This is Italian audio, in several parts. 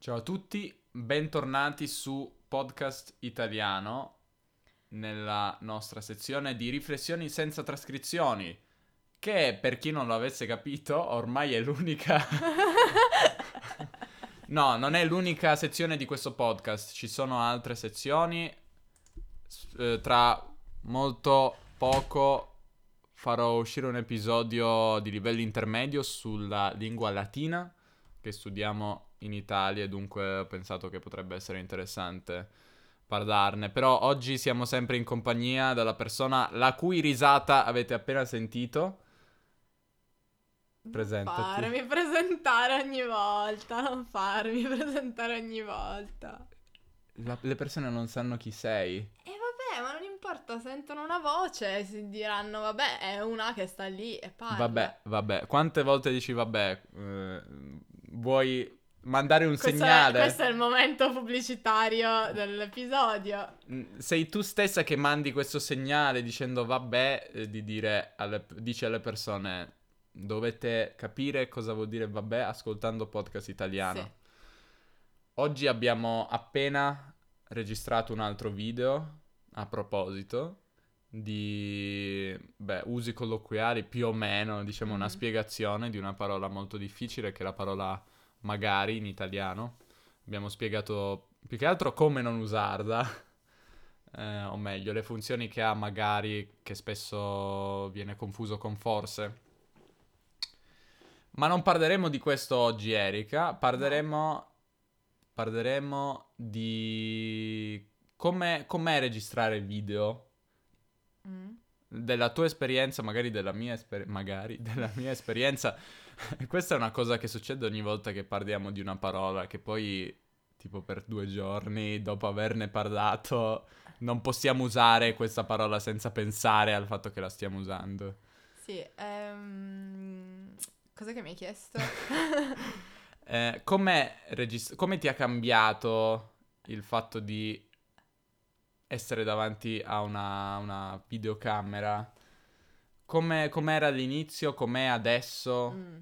Ciao a tutti, bentornati su Podcast Italiano nella nostra sezione di riflessioni senza trascrizioni, che per chi non lo avesse capito ormai è l'unica... no, non è l'unica sezione di questo podcast, ci sono altre sezioni. Eh, tra molto poco farò uscire un episodio di livello intermedio sulla lingua latina che studiamo in Italia e dunque ho pensato che potrebbe essere interessante parlarne. Però oggi siamo sempre in compagnia della persona la cui risata avete appena sentito. Presentati. Non farmi presentare ogni volta, non farmi presentare ogni volta. La- le persone non sanno chi sei. E vabbè, ma non importa, sentono una voce e si diranno, vabbè, è una che sta lì e parla. Vabbè, vabbè. Quante volte dici vabbè? eh, vuoi mandare un Questo è, segnale? questo è il momento pubblicitario dell'episodio. Mm, Sei tu stessa che mandi questo segnale dicendo vabbè, eh, di dire alle, dici alle persone dovete capire cosa vuol dire vabbè ascoltando podcast italiano. Sì. Oggi abbiamo appena registrato un altro video a proposito di beh, usi colloquiali più o meno, diciamo una Mhm. spiegazione di una parola molto difficile che è la parola magari in italiano. Abbiamo spiegato più che altro come non usarla, eh, o meglio, le funzioni che ha magari, che spesso viene confuso con forse. Ma non parleremo di questo oggi, Erika. Parleremo, parleremo di come com'è registrare video, Mm. Della tua esperienza, magari della mia, esper- magari della mia esperienza. Questa è una cosa che succede ogni volta che parliamo di una parola, che poi, tipo per due giorni, dopo averne parlato, non possiamo usare questa parola senza pensare al fatto che la stiamo usando. Sì, ehm... Cosa che mi hai chiesto? Eh, regist- come ti ha cambiato il fatto di essere davanti a una, una videocamera? Come, com'era all'inizio? Com'è adesso? Mm.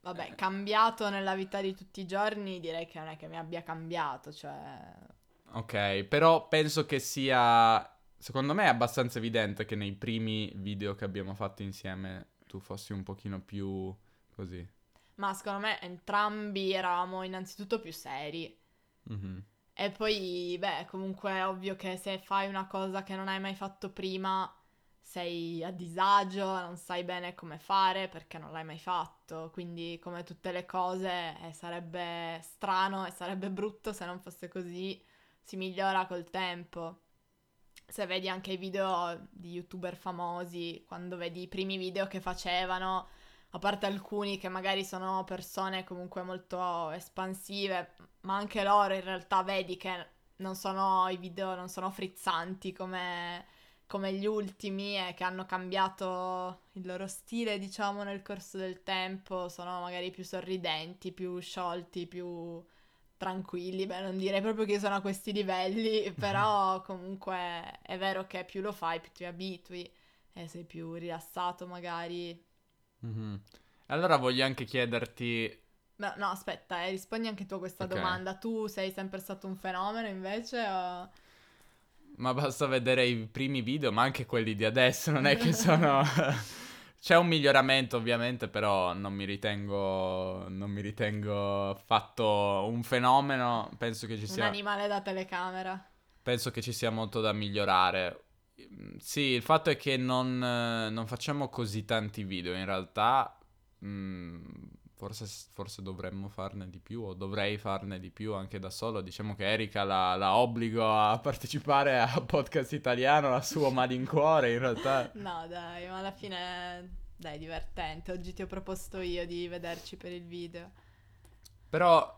Vabbè, cambiato nella vita di tutti i giorni, direi che non è che mi abbia cambiato, cioè... Ok, però penso che sia... Secondo me è abbastanza evidente che nei primi video che abbiamo fatto insieme tu fossi un pochino più così. Ma secondo me entrambi eravamo innanzitutto più seri. Mhm. E poi, beh, comunque è ovvio che se fai una cosa che non hai mai fatto prima, sei a disagio, non sai bene come fare perché non l'hai mai fatto. Quindi, come tutte le cose, eh, sarebbe strano e sarebbe brutto se non fosse così. Si migliora col tempo. Se vedi anche i video di youtuber famosi, quando vedi i primi video che facevano, a parte alcuni che magari sono persone comunque molto espansive, ma anche loro in realtà vedi che non sono i video, non sono frizzanti come, come gli ultimi e che hanno cambiato il loro stile, diciamo, nel corso del tempo, sono magari più sorridenti, più sciolti, più tranquilli, beh, non direi proprio che sono a questi livelli, però comunque è vero che più lo fai, più ti abitui e sei più rilassato magari. Mhm. Allora voglio anche chiederti No, no, aspetta, eh, rispondi anche tu a questa Ok. domanda. Tu sei sempre stato un fenomeno invece? o- Ma basta vedere i primi video, ma anche quelli di adesso, non è che sono... C'è un miglioramento ovviamente, però non mi ritengo, non mi ritengo fatto un fenomeno, penso che ci Un sia, animale da telecamera. penso che ci sia molto da migliorare. Mm, Sì, il fatto è che non, eh, non facciamo così tanti video, in realtà mm, forse, forse dovremmo farne di più o dovrei farne di più anche da solo. Diciamo che Erika la, la obbligo a partecipare a podcast italiano a suo malincuore, in realtà. No, dai, ma alla fine dai, divertente. Oggi ti ho proposto io di vederci per il video. Però,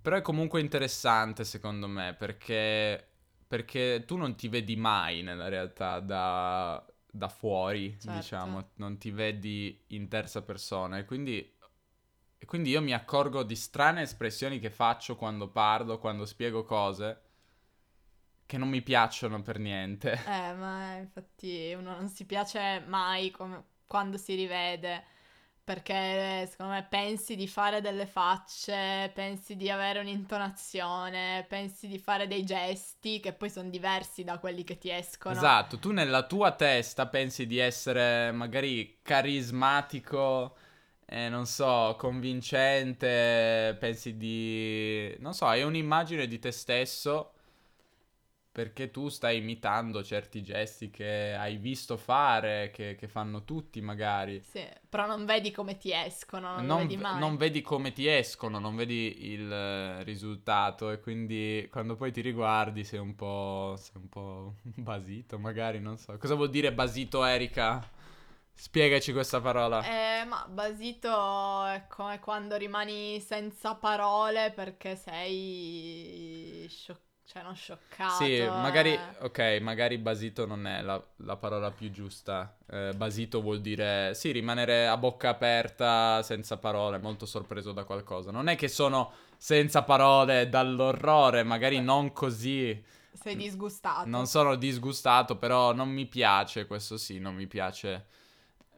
però è comunque interessante secondo me perché, perché tu non ti vedi mai nella realtà da, da fuori, Certo. diciamo, non ti vedi in terza persona e quindi, e quindi io mi accorgo di strane espressioni che faccio quando parlo, quando spiego cose che non mi piacciono per niente. Eh, ma infatti uno non si piace mai come- quando si rivede. Perché secondo me pensi di fare delle facce, pensi di avere un'intonazione, pensi di fare dei gesti che poi sono diversi da quelli che ti escono. Esatto, tu nella tua testa pensi di essere magari carismatico, eh, non so, convincente, pensi di... non so, hai un'immagine di te stesso perché tu stai imitando certi gesti che hai visto fare, che, che fanno tutti magari. Sì, però non vedi come ti escono, non, non, vedi mai. non vedi come ti escono, non vedi il eh, risultato e quindi quando poi ti riguardi sei un po', sei un po' basito magari, non so. Cosa vuol dire basito Erika? Spiegaci questa parola. Eh, ma basito è come quando rimani senza parole perché sei scioccato cioè, non scioccato. Sì, magari, eh. ok, magari basito non è la, la parola più giusta. Eh, basito vuol dire, sì, rimanere a bocca aperta, senza parole, molto sorpreso da qualcosa. Non è che sono senza parole dall'orrore, magari non così. Sei disgustato. Non sono disgustato, però non mi piace, questo sì, non mi piace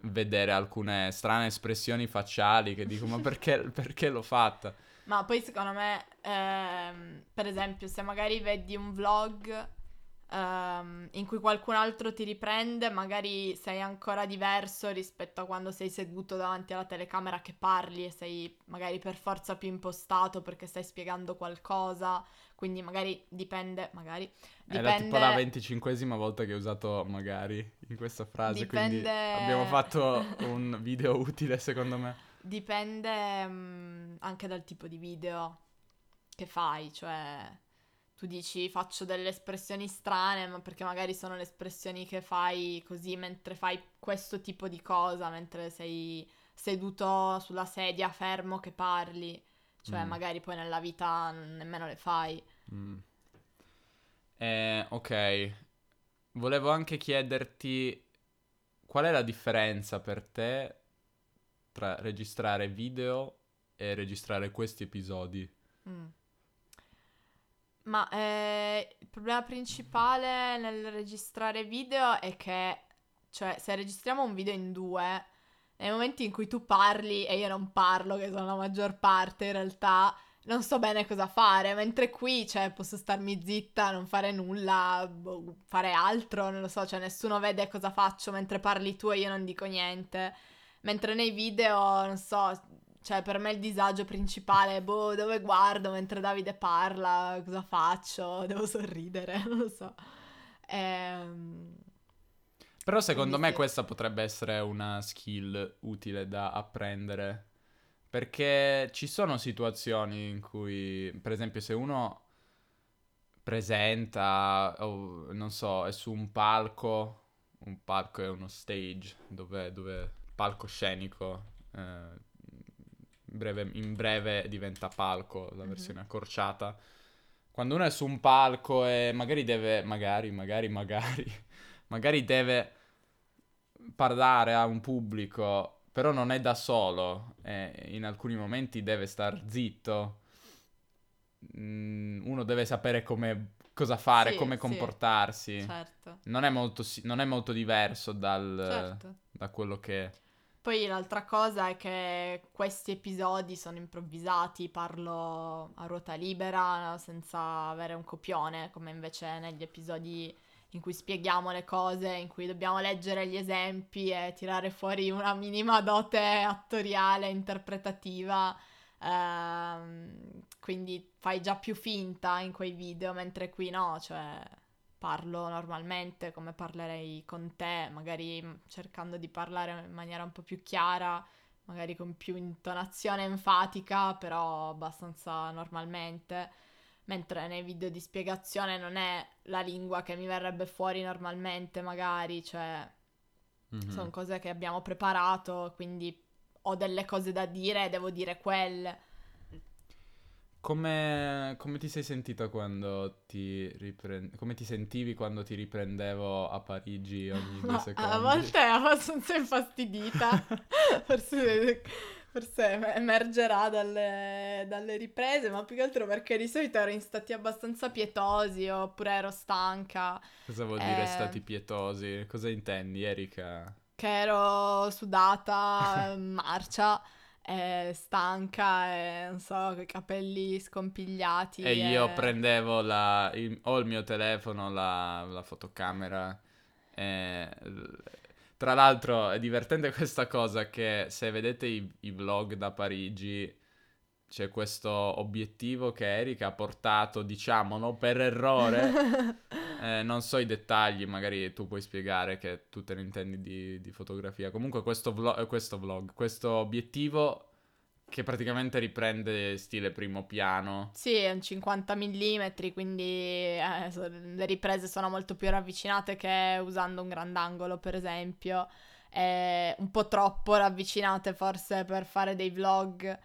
vedere alcune strane espressioni facciali che dico, ma perché, perché l'ho fatta? Ma poi secondo me, ehm, per esempio, se magari vedi un vlog ehm, in cui qualcun altro ti riprende, magari sei ancora diverso rispetto a quando sei seduto davanti alla telecamera che parli e sei magari per forza più impostato perché stai spiegando qualcosa. Quindi magari dipende, magari dipende... Era tipo la venticinquesima volta che ho usato magari in questa frase, Dipende- quindi abbiamo fatto un video utile secondo me. Dipende mm, anche dal tipo di video che fai, cioè tu dici faccio delle espressioni strane, ma perché magari sono le espressioni che fai così mentre fai questo tipo di cosa, mentre sei seduto sulla sedia fermo che parli, cioè Mm. magari poi nella vita nemmeno le fai. Mm. Eh, ok, volevo anche chiederti qual è la differenza per te tra registrare video e registrare questi episodi? Mm. Ma eh, il problema principale nel registrare video è che, cioè, se registriamo un video in due, nei momenti in cui tu parli e io non parlo, che sono la maggior parte in realtà, non so bene cosa fare, mentre qui, cioè, posso starmi zitta, non fare nulla, boh, fare altro, non lo so, cioè, nessuno vede cosa faccio mentre parli tu e io non dico niente. Mentre nei video, non so, cioè per me il disagio principale è, boh, dove guardo mentre Davide parla, cosa faccio, devo sorridere, non lo so. Ehm, Però secondo Quindi me sì. questa potrebbe essere una skill utile da apprendere. Perché ci sono situazioni in cui, per esempio, se uno presenta, o non so, è su un palco, un palco è uno stage, dove, dove palcoscenico, eh, in breve, in breve diventa palco, la Mhm. versione accorciata. Quando uno è su un palco e magari deve, magari, magari, magari, magari deve parlare a un pubblico, però non è da solo e in alcuni momenti deve star zitto. Mm, uno deve sapere come, cosa fare, Sì, come sì. comportarsi. certo, Non è molto, non è molto diverso dal, certo. da quello che... Poi l'altra cosa è che questi episodi sono improvvisati, parlo a ruota libera, senza avere un copione, come invece negli episodi in cui spieghiamo le cose, in cui dobbiamo leggere gli esempi e tirare fuori una minima dote attoriale, interpretativa. Ehm, quindi fai già più finta in quei video, mentre qui no, cioè parlo normalmente come parlerei con te, magari mm, cercando di parlare in maniera un po' più chiara, magari con più intonazione enfatica, però abbastanza normalmente. Mentre nei video di spiegazione non è la lingua che mi verrebbe fuori normalmente, magari, cioè Mhm. sono cose che abbiamo preparato, quindi ho delle cose da dire e devo dire quelle. Come, come ti sei sentita quando ti riprendevo? Come ti sentivi quando ti riprendevo a Parigi ogni due secondi? a volte è abbastanza infastidita, forse, forse emergerà dalle, dalle riprese, ma più che altro perché di solito ero in stati abbastanza pietosi oppure ero stanca. Cosa vuol dire Eh. stati pietosi? Cosa intendi, Erika? che ero sudata, marcia, e stanca e non so, con i capelli scompigliati. E io prendevo la, il, ho il mio telefono, la, la fotocamera. E, tra l'altro è divertente questa cosa che se vedete i, i vlog da Parigi c'è questo obiettivo che Erika ha portato, diciamo, no, per errore. eh, non so i dettagli, magari tu puoi spiegare che tu te ne intendi di, di fotografia. Comunque questo, vlog, eh, questo vlog, questo obiettivo che praticamente riprende stile primo piano. Sì, è un 50 mm, quindi eh, le riprese sono molto più ravvicinate che usando un grandangolo, per esempio. È un po' troppo ravvicinate forse per fare dei vlog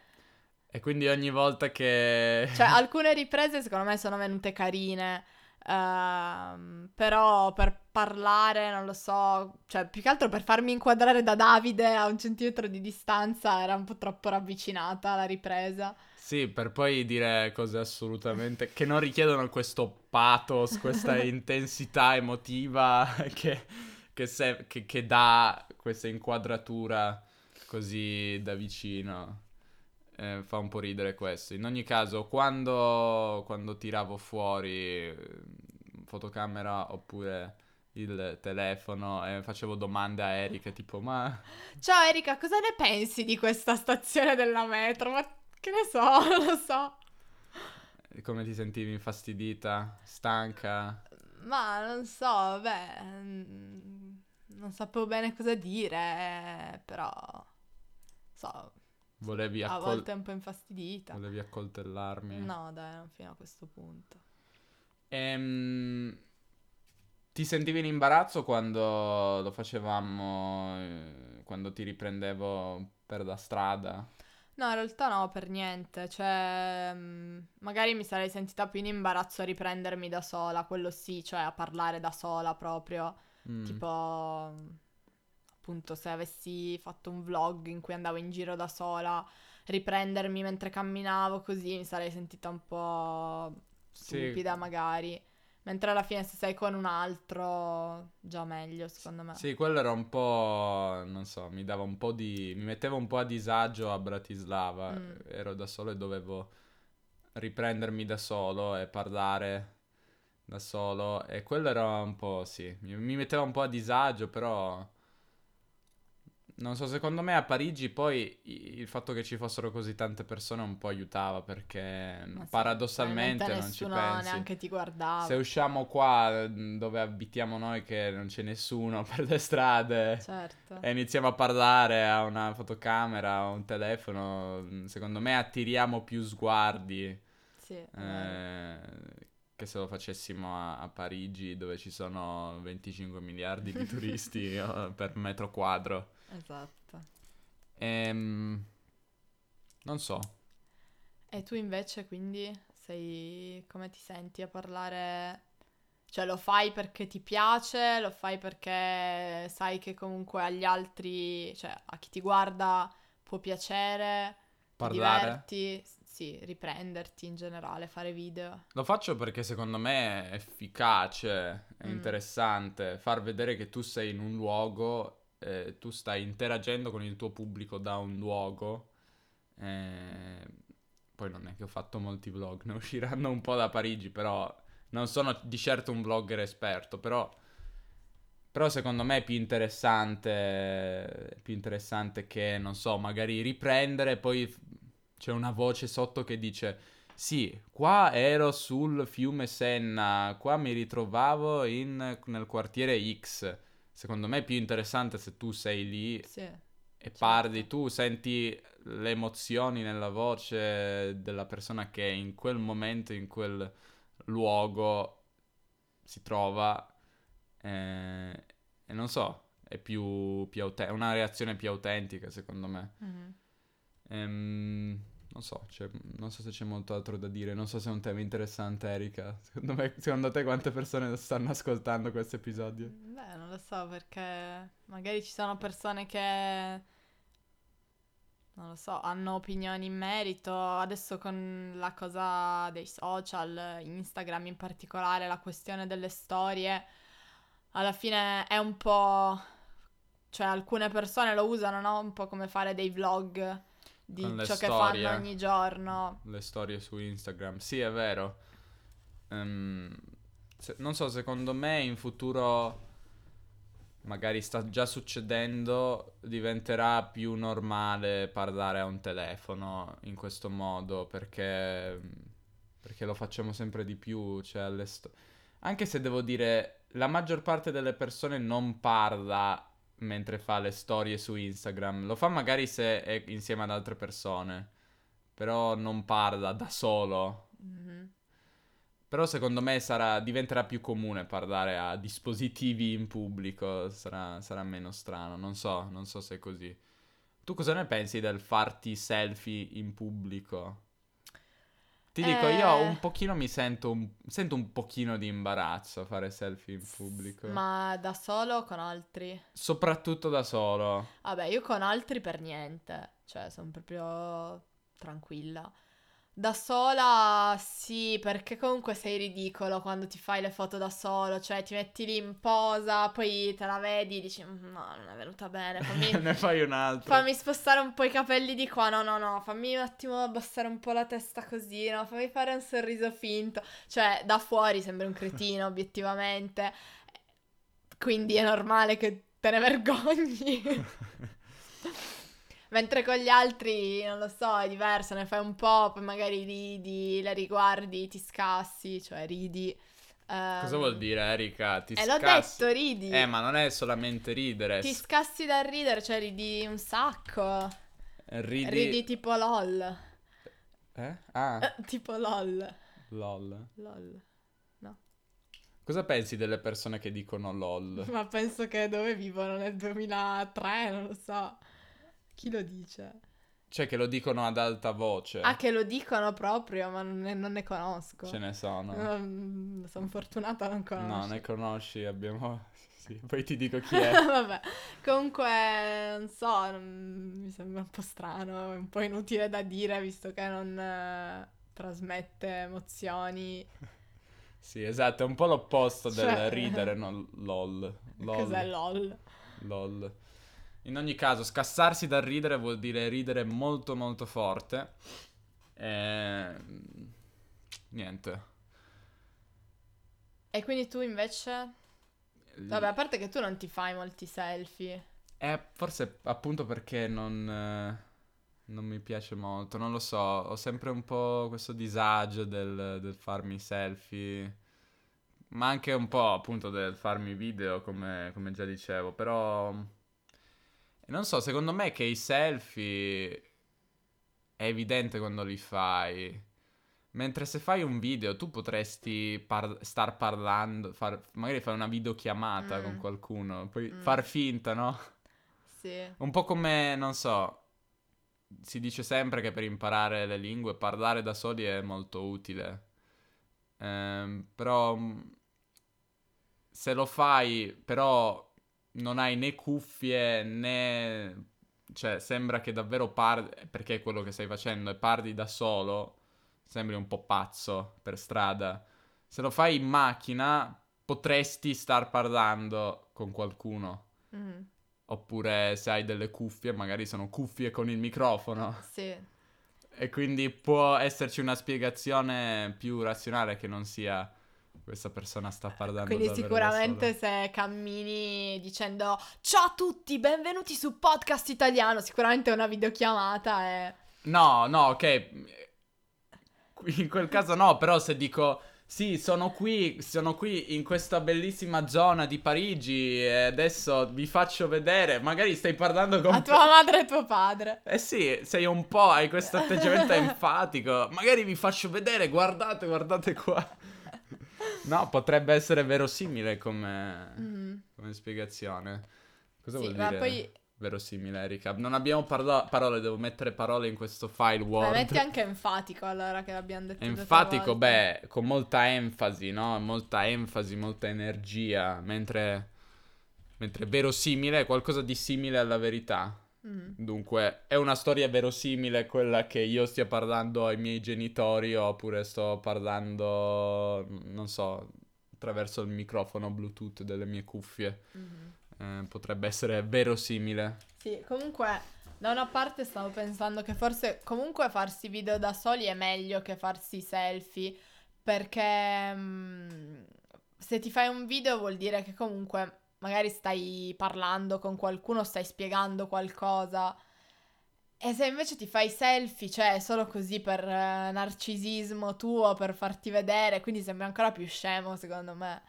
e quindi ogni volta che... Cioè, alcune riprese secondo me sono venute carine. Uh, però per parlare, non lo so, cioè più che altro per farmi inquadrare da Davide a un centimetro di distanza era un po' troppo ravvicinata la ripresa. Sì, per poi dire cose assolutamente che non richiedono questo pathos, questa intensità emotiva che, che, se, che, che dà questa inquadratura così da vicino eh, fa un po' ridere questo. In ogni caso, quando, quando tiravo fuori eh, fotocamera oppure il telefono e facevo domande a Erika tipo ma... Ciao Erika, cosa ne pensi di questa stazione della metro? Ma che ne so, non lo so. Come ti sentivi infastidita, stanca? Ma non so, beh, mm, non sapevo bene cosa dire, però so, Volevi accol- A volte un po' infastidita. Volevi accoltellarmi? No, dai, non fino a questo punto. Ehm, ti sentivi in imbarazzo quando lo facevamo, eh, quando ti riprendevo per la strada? No, in realtà no, per niente. Cioè, mm, magari mi sarei sentita più in imbarazzo a riprendermi da sola, quello sì, cioè a parlare da sola proprio. Mm. Tipo appunto se avessi fatto un vlog in cui andavo in giro da sola, riprendermi mentre camminavo così, mi sarei sentita un po' stupida sì. magari. Mentre alla fine se sei con un altro, già meglio secondo me. Sì, quello era un po', non so, mi dava un po' di... mi metteva un po' a disagio a Bratislava. Mm. Ero da solo e dovevo riprendermi da solo e parlare da solo. E quello era un po', sì, mi, mi metteva un po' a disagio, però non so, secondo me a Parigi poi il fatto che ci fossero così tante persone un po' aiutava perché sì, paradossalmente non ci pensi. neanche ti guardava. Se usciamo qua dove abitiamo noi che non c'è nessuno per le strade certo. e iniziamo a parlare a una fotocamera o un telefono, secondo me attiriamo più sguardi. Sì, eh, che se lo facessimo a, a, Parigi dove ci sono 25 miliardi di turisti per metro quadro. Esatto. Ehm, non so. E tu invece quindi sei... come ti senti a parlare? Cioè lo fai perché ti piace, lo fai perché sai che comunque agli altri, cioè a chi ti guarda può piacere, parlare. ti diverti, sì, riprenderti in generale, fare video. Lo faccio perché secondo me è efficace, è mm. interessante far vedere che tu sei in un luogo eh, tu stai interagendo con il tuo pubblico da un luogo. Eh, poi non è che ho fatto molti vlog, ne usciranno un po' da Parigi, però non sono di certo un vlogger esperto, però, però secondo me è più interessante, più interessante che, non so, magari riprendere, poi c'è una voce sotto che dice... Sì, qua ero sul fiume Senna, qua mi ritrovavo in, nel quartiere X secondo me è più interessante se tu sei lì sì, e certo. parli, tu senti le emozioni nella voce della persona che in quel momento, in quel luogo si trova eh, e non so, è più, più aut- una reazione più autentica secondo me. Mm-hmm. Ehm, non so, non so se c'è molto altro da dire, non so se è un tema interessante Erika. Secondo, me, secondo te quante persone stanno ascoltando questo episodio? Beh, non lo so perché magari ci sono persone che, non lo so, hanno opinioni in merito. Adesso con la cosa dei social, Instagram in particolare, la questione delle storie, alla fine è un po' cioè alcune persone lo usano, no? Un po' come fare dei vlog di ciò che storie. fanno ogni giorno. le storie su Instagram. Sì, è vero. Ehm, se- non so, secondo me in futuro magari sta già succedendo, diventerà più normale parlare a un telefono in questo modo perché, perché lo facciamo sempre di più. Cioè sto- Anche se devo dire, la maggior parte delle persone non parla mentre fa le storie su Instagram. Lo fa magari se è insieme ad altre persone però non parla da solo. Mhm. Però secondo me sarà, diventerà più comune parlare a dispositivi in pubblico, sarà, sarà meno strano, non so, non so se è così. Tu cosa ne pensi del farti selfie in pubblico? Ti dico, io Eh. un pochino mi sento un, sento un pochino di imbarazzo a fare selfie in pubblico. Ma da solo o con altri? Soprattutto da solo. Vabbè, io con altri per niente, cioè sono proprio tranquilla. Da sola sì, perché comunque sei ridicolo quando ti fai le foto da solo, cioè ti metti lì in posa, poi te la vedi e dici "Mm, no, non è venuta bene, fammi, ne fai un altro. fammi spostare un po' i capelli di qua, no, no, no, fammi un attimo abbassare un po' la testa così, no, fammi fare un sorriso finto, cioè da fuori sembri un cretino obiettivamente, quindi è normale che te ne vergogni. Mentre con gli altri, non lo so, è diverso, ne fai un po', poi magari ridi, le riguardi, ti scassi, cioè ridi. Cosa vuol dire, Erika? Ti Eh, l'ho scassi- detto, ridi. Eh, ma non è solamente ridere. Ti scassi dal ridere, cioè ridi un sacco. Ridi... Ridi tipo lol. Eh? Ah, Eh, tipo lol. lol. Lol. Cosa pensi delle persone che dicono lol? Ma penso che dove vivono nel 2003, non lo so. Chi lo dice? Cioè che lo dicono ad alta voce. Ah, che lo dicono proprio, ma non ne, non ne conosco. Ce ne sono. sono fortunata a non conoscere. No, ne conosci, abbiamo... Sì, poi ti dico chi è. Vabbè, comunque, non so, non- mi sembra un po' strano, un po' inutile da dire visto che non eh, trasmette emozioni. Sì, esatto, è un po' l'opposto del Cioè- ridere, no? Lol. Lol. Cos'è LOL? Lol. In ogni caso, scassarsi dal ridere vuol dire ridere molto molto forte. E... Niente. E quindi tu invece... Vabbè, a parte che tu non ti fai molti selfie. Eh, forse appunto perché non, eh, non mi piace molto, non lo so, ho sempre un po' questo disagio del, del farmi selfie, ma anche un po' appunto del farmi video, come, come già dicevo, però non so, secondo me che i selfie è evidente quando li fai. Mentre se fai un video tu potresti par- star parlando, far- magari fai una videochiamata Mm. con qualcuno, poi Mm. far finta, no? Sì. Un po' come, non so, si dice sempre che per imparare le lingue parlare da soli è molto utile. Ehm, però mh, se lo fai, però non hai né cuffie né... Cioè, sembra che davvero parli, perché è quello che stai facendo, e parli da solo, sembri un po' pazzo per strada. Se lo fai in macchina, potresti star parlando con qualcuno. Mm, Oppure se hai delle cuffie, magari sono cuffie con il microfono. sì. E quindi può esserci una spiegazione più razionale che non sia questa persona sta parlando Quindi sicuramente se cammini dicendo ciao a tutti, benvenuti su Podcast Italiano, sicuramente una videochiamata è... No, no, ok. In quel caso no, però se dico sì, sono qui, sono qui in questa bellissima zona di Parigi e adesso vi faccio vedere, magari stai parlando con A tua madre e tuo padre. Eh sì, sei un po', hai questo atteggiamento enfatico. Magari vi faccio vedere, guardate, guardate qua. No, potrebbe essere verosimile come, Mhm. come spiegazione. Cosa Sì, vuol ma dire poi verosimile, Erika? Non abbiamo parla- parole, devo mettere parole in questo file Word. metti anche enfatico allora che l'abbiamo detto. Enfatico, beh, con molta enfasi, no? Molta enfasi, molta energia, mentre, mentre verosimile è qualcosa di simile alla verità. Mhm. Dunque, è una storia verosimile quella che io stia parlando ai miei genitori oppure sto parlando, non so, attraverso il microfono Bluetooth delle mie cuffie. Mhm. eh, potrebbe essere verosimile. Sì, comunque da una parte stavo pensando che forse comunque farsi video da soli è meglio che farsi selfie perché mm, se ti fai un video vuol dire che comunque magari stai parlando con qualcuno, stai spiegando qualcosa. E se invece ti fai selfie, cioè solo così per eh, narcisismo tuo, per farti vedere, quindi sembra ancora più scemo secondo me.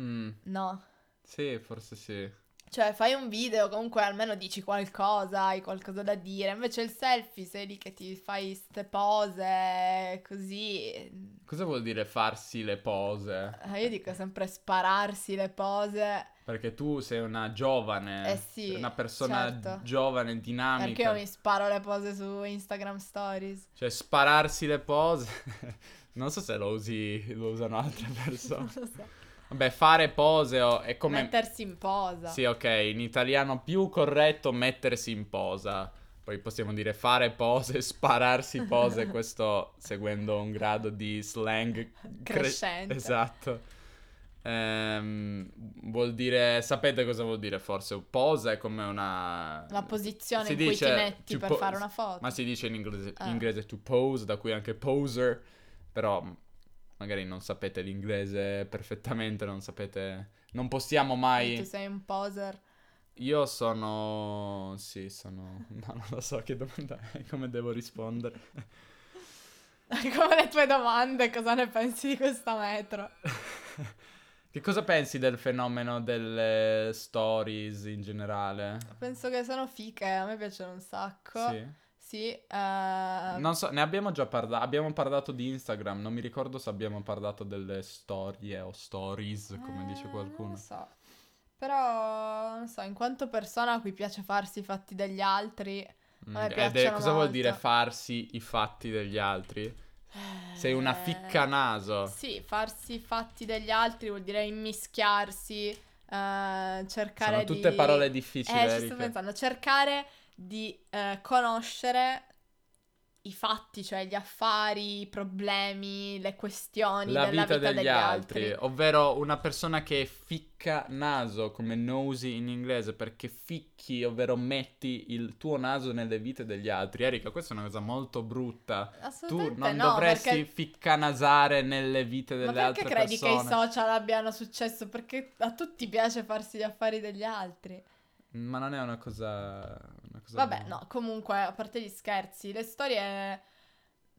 Mm, No. sì, forse sì. Cioè, fai un video, comunque almeno dici qualcosa, hai qualcosa da dire. Invece il selfie, sei lì che ti fai ste pose, così. Cosa vuol dire farsi le pose? Eh, Io dico sempre spararsi le pose, Perché tu sei una giovane, Eh sì, una persona certo. giovane, dinamica. perché io mi sparo le pose su Instagram Stories. Cioè, spararsi le pose. non so se lo usi, lo usano altre Non persone. lo so. Vabbè, fare pose o- è come. Mettersi in posa. Sì, ok, in italiano più corretto mettersi in posa. Poi possiamo dire fare pose, spararsi pose, questo seguendo un grado di slang cre- Crescente. Esatto. Ehm, vuol dire, sapete cosa vuol dire forse? Posa è come una... La posizione Si in cui ti metti per po- fare una foto. Ma si dice in inglese, in Ah. inglese to pose, da cui anche poser, però magari non sapete l'inglese perfettamente, non sapete... Non possiamo mai... Tu sei un poser. Io sono... Sì, sono... No, non lo so che domanda è, come devo rispondere. Come le tue domande, cosa ne pensi di questa metro? che cosa pensi del fenomeno delle stories in generale? Penso che sono fiche, a me piacciono un sacco. Sì. Sì, eh, Non so, ne abbiamo già parlato. Abbiamo parlato di Instagram. Non mi ricordo se abbiamo parlato delle storie o stories, come dice eh, qualcuno. Non so. Però, non so, in quanto persona a cui piace farsi i fatti degli altri, Mm, Ed è, cosa vuol molto. dire farsi i fatti degli altri? Sei una eh, ficca naso. Sì, farsi i fatti degli altri vuol dire immischiarsi, eh, cercare Sono di... tutte parole difficili, Eh, ci sto pensando, cercare di eh, conoscere i fatti, cioè gli affari, i problemi, le questioni La della vita, vita, degli, altri. ovvero una persona che ficca naso, come nosy in inglese, perché ficchi, ovvero metti il tuo naso nelle vite degli altri. Erika, questa è una cosa molto brutta. Tu Assolutamente non no, dovresti perché... ficcanasare nelle vite Ma delle perché altre credi persone. che i social abbiano successo? Perché a tutti piace farsi gli affari degli altri. Ma non è una cosa... Una cosa Vabbè, buona. no, comunque, a parte gli scherzi, le storie...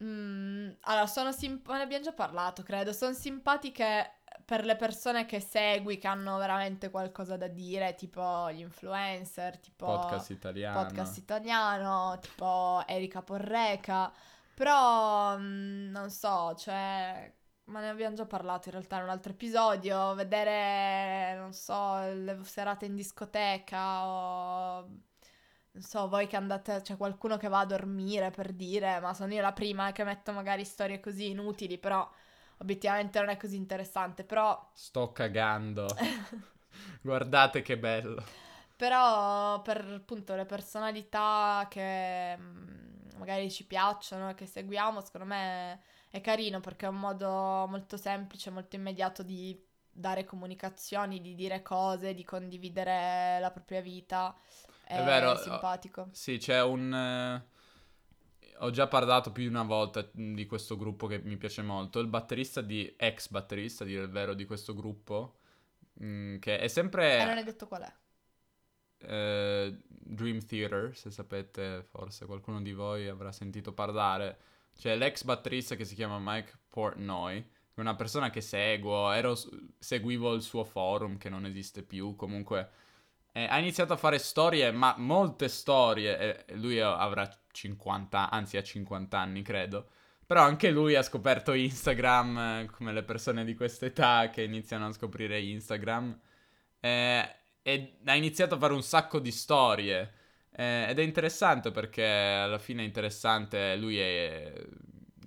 mm, allora, sono simp- ne abbiamo già parlato, credo. Sono simpatiche per le persone che segui, che hanno veramente qualcosa da dire, tipo gli influencer, tipo Podcast italiano. podcast italiano, tipo Erika Porreca. Però, mm, non so, cioè... Ma ne abbiamo già parlato in realtà in un altro episodio. Vedere, non so, le serate in discoteca o non so, voi che andate, c'è qualcuno che va a dormire per dire, ma sono io la prima che metto magari storie così inutili, però obiettivamente non è così interessante, però, Sto cagando. Guardate che bello. però per appunto le personalità che mm, magari ci piacciono e che seguiamo, secondo me è carino perché è un modo molto semplice, molto immediato di dare comunicazioni, di dire cose, di condividere la propria vita. È, È vero, simpatico. Sì, c'è un... eh, Ho già parlato più di una volta mh, di questo gruppo che mi piace molto. Il batterista di... ex batterista, a dire il vero, di questo gruppo. mh, che è sempre... E non è detto qual è. eh, Dream Theater, se sapete, forse qualcuno di voi avrà sentito parlare. C'è l'ex batterista che si chiama Mike Portnoy, una persona che seguo, ero, seguivo il suo forum che non esiste più, comunque eh, ha iniziato a fare storie, ma molte storie, e lui avrà 50, anzi ha 50 anni credo, però anche lui ha scoperto Instagram, eh, come le persone di questa età che iniziano a scoprire Instagram, eh, e ha iniziato a fare un sacco di storie. eh, ed è interessante perché alla fine è interessante, lui è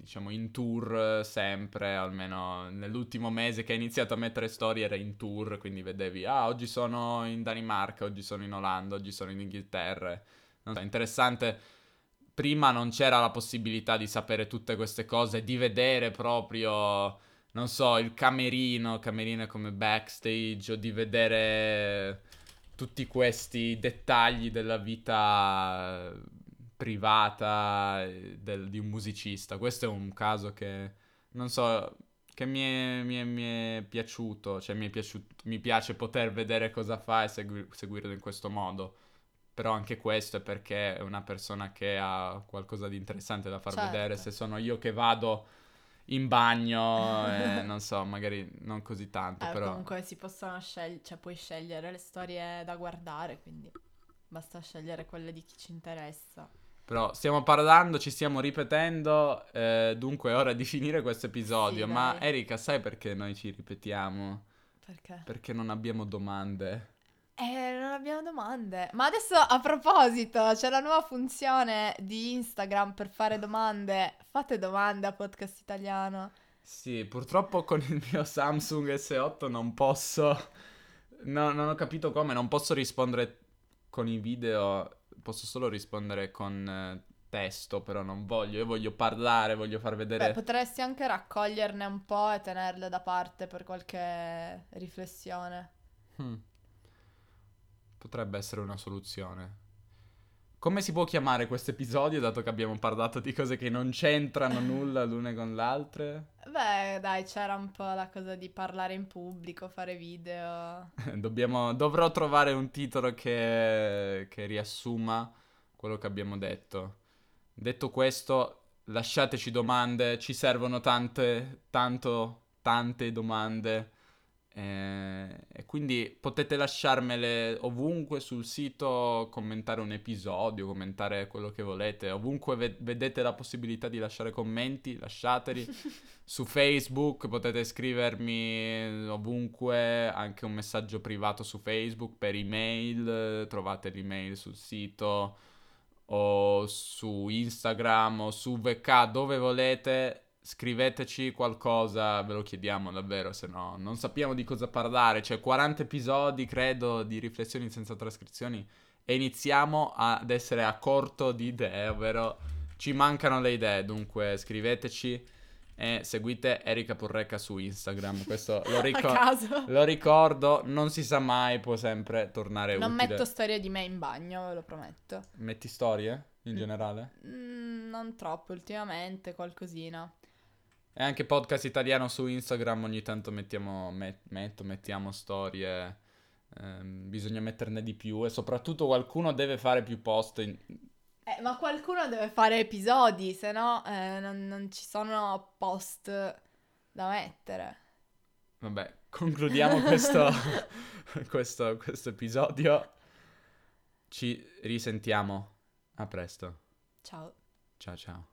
diciamo in tour sempre, almeno nell'ultimo mese che ha iniziato a mettere storie era in tour, quindi vedevi, ah oggi sono in Danimarca, oggi sono in Olanda, oggi sono in Inghilterra. Non so, interessante. Prima non c'era la possibilità di sapere tutte queste cose, di vedere proprio, non so, il camerino, camerino come backstage, o di vedere tutti questi dettagli della vita privata eh, del, di un musicista. Questo è un caso che, non so, che mi è, mi è, mi è piaciuto, cioè mi, è piaciuto, mi piace poter vedere cosa fa e segui, seguirlo in questo modo. Però anche questo è perché è una persona che ha qualcosa di interessante da far certo. vedere. Se sono io che vado in bagno, eh, non so, magari non così tanto, eh, però... Comunque si possono scegliere, cioè puoi scegliere le storie da guardare, quindi basta scegliere quelle di chi ci interessa. Però stiamo parlando, ci stiamo ripetendo, eh, dunque è ora di finire questo episodio. Sì, Ma Erika, sai perché noi ci ripetiamo? Perché? Perché non abbiamo domande. Eh, non abbiamo domande. Ma adesso a proposito, c'è la nuova funzione di Instagram per fare domande. Fate domande a Podcast Italiano. Sì, purtroppo con il mio Samsung S8 non posso... No, non ho capito come, non posso rispondere con i video, posso solo rispondere con eh, testo, però non voglio, io voglio parlare, voglio far vedere... Beh, potresti anche raccoglierne un po' e tenerle da parte per qualche riflessione. Hmm. Potrebbe essere una soluzione. Come si può chiamare questo episodio, dato che abbiamo parlato di cose che non c'entrano nulla l'une con l'altra? Beh, dai, c'era un po' la cosa di parlare in pubblico, fare video. Dobbiamo, dovrò trovare un titolo che, che riassuma quello che abbiamo detto. Detto questo, lasciateci domande, ci servono tante, tanto, tante domande. Eh, e quindi potete lasciarmele ovunque sul sito, commentare un episodio, commentare quello che volete. Ovunque ve- vedete la possibilità di lasciare commenti, lasciateli. Su Facebook potete scrivermi ovunque, anche un messaggio privato su Facebook per email, trovate l'email sul sito o su Instagram o su VK dove volete scriveteci qualcosa, ve lo chiediamo davvero, se no non sappiamo di cosa parlare. C'è 40 episodi, credo, di riflessioni senza trascrizioni e iniziamo ad essere a corto di idee, ovvero ci mancano le idee, dunque scriveteci e seguite Erika Porreca su Instagram. Questo lo, ricor- lo, ricordo, non si sa mai, può sempre tornare non utile. Non metto storie di me in bagno, ve lo prometto. Metti storie in generale? Mm, non troppo, ultimamente qualcosina. E anche podcast italiano su Instagram ogni tanto mettiamo, met, metto, mettiamo storie. Ehm, bisogna metterne di più e soprattutto qualcuno deve fare più post. In... Eh, ma qualcuno deve fare episodi, se no eh, non, non ci sono post da mettere. Vabbè, concludiamo questo, questo, questo episodio. Ci risentiamo. A presto. Ciao. Ciao ciao.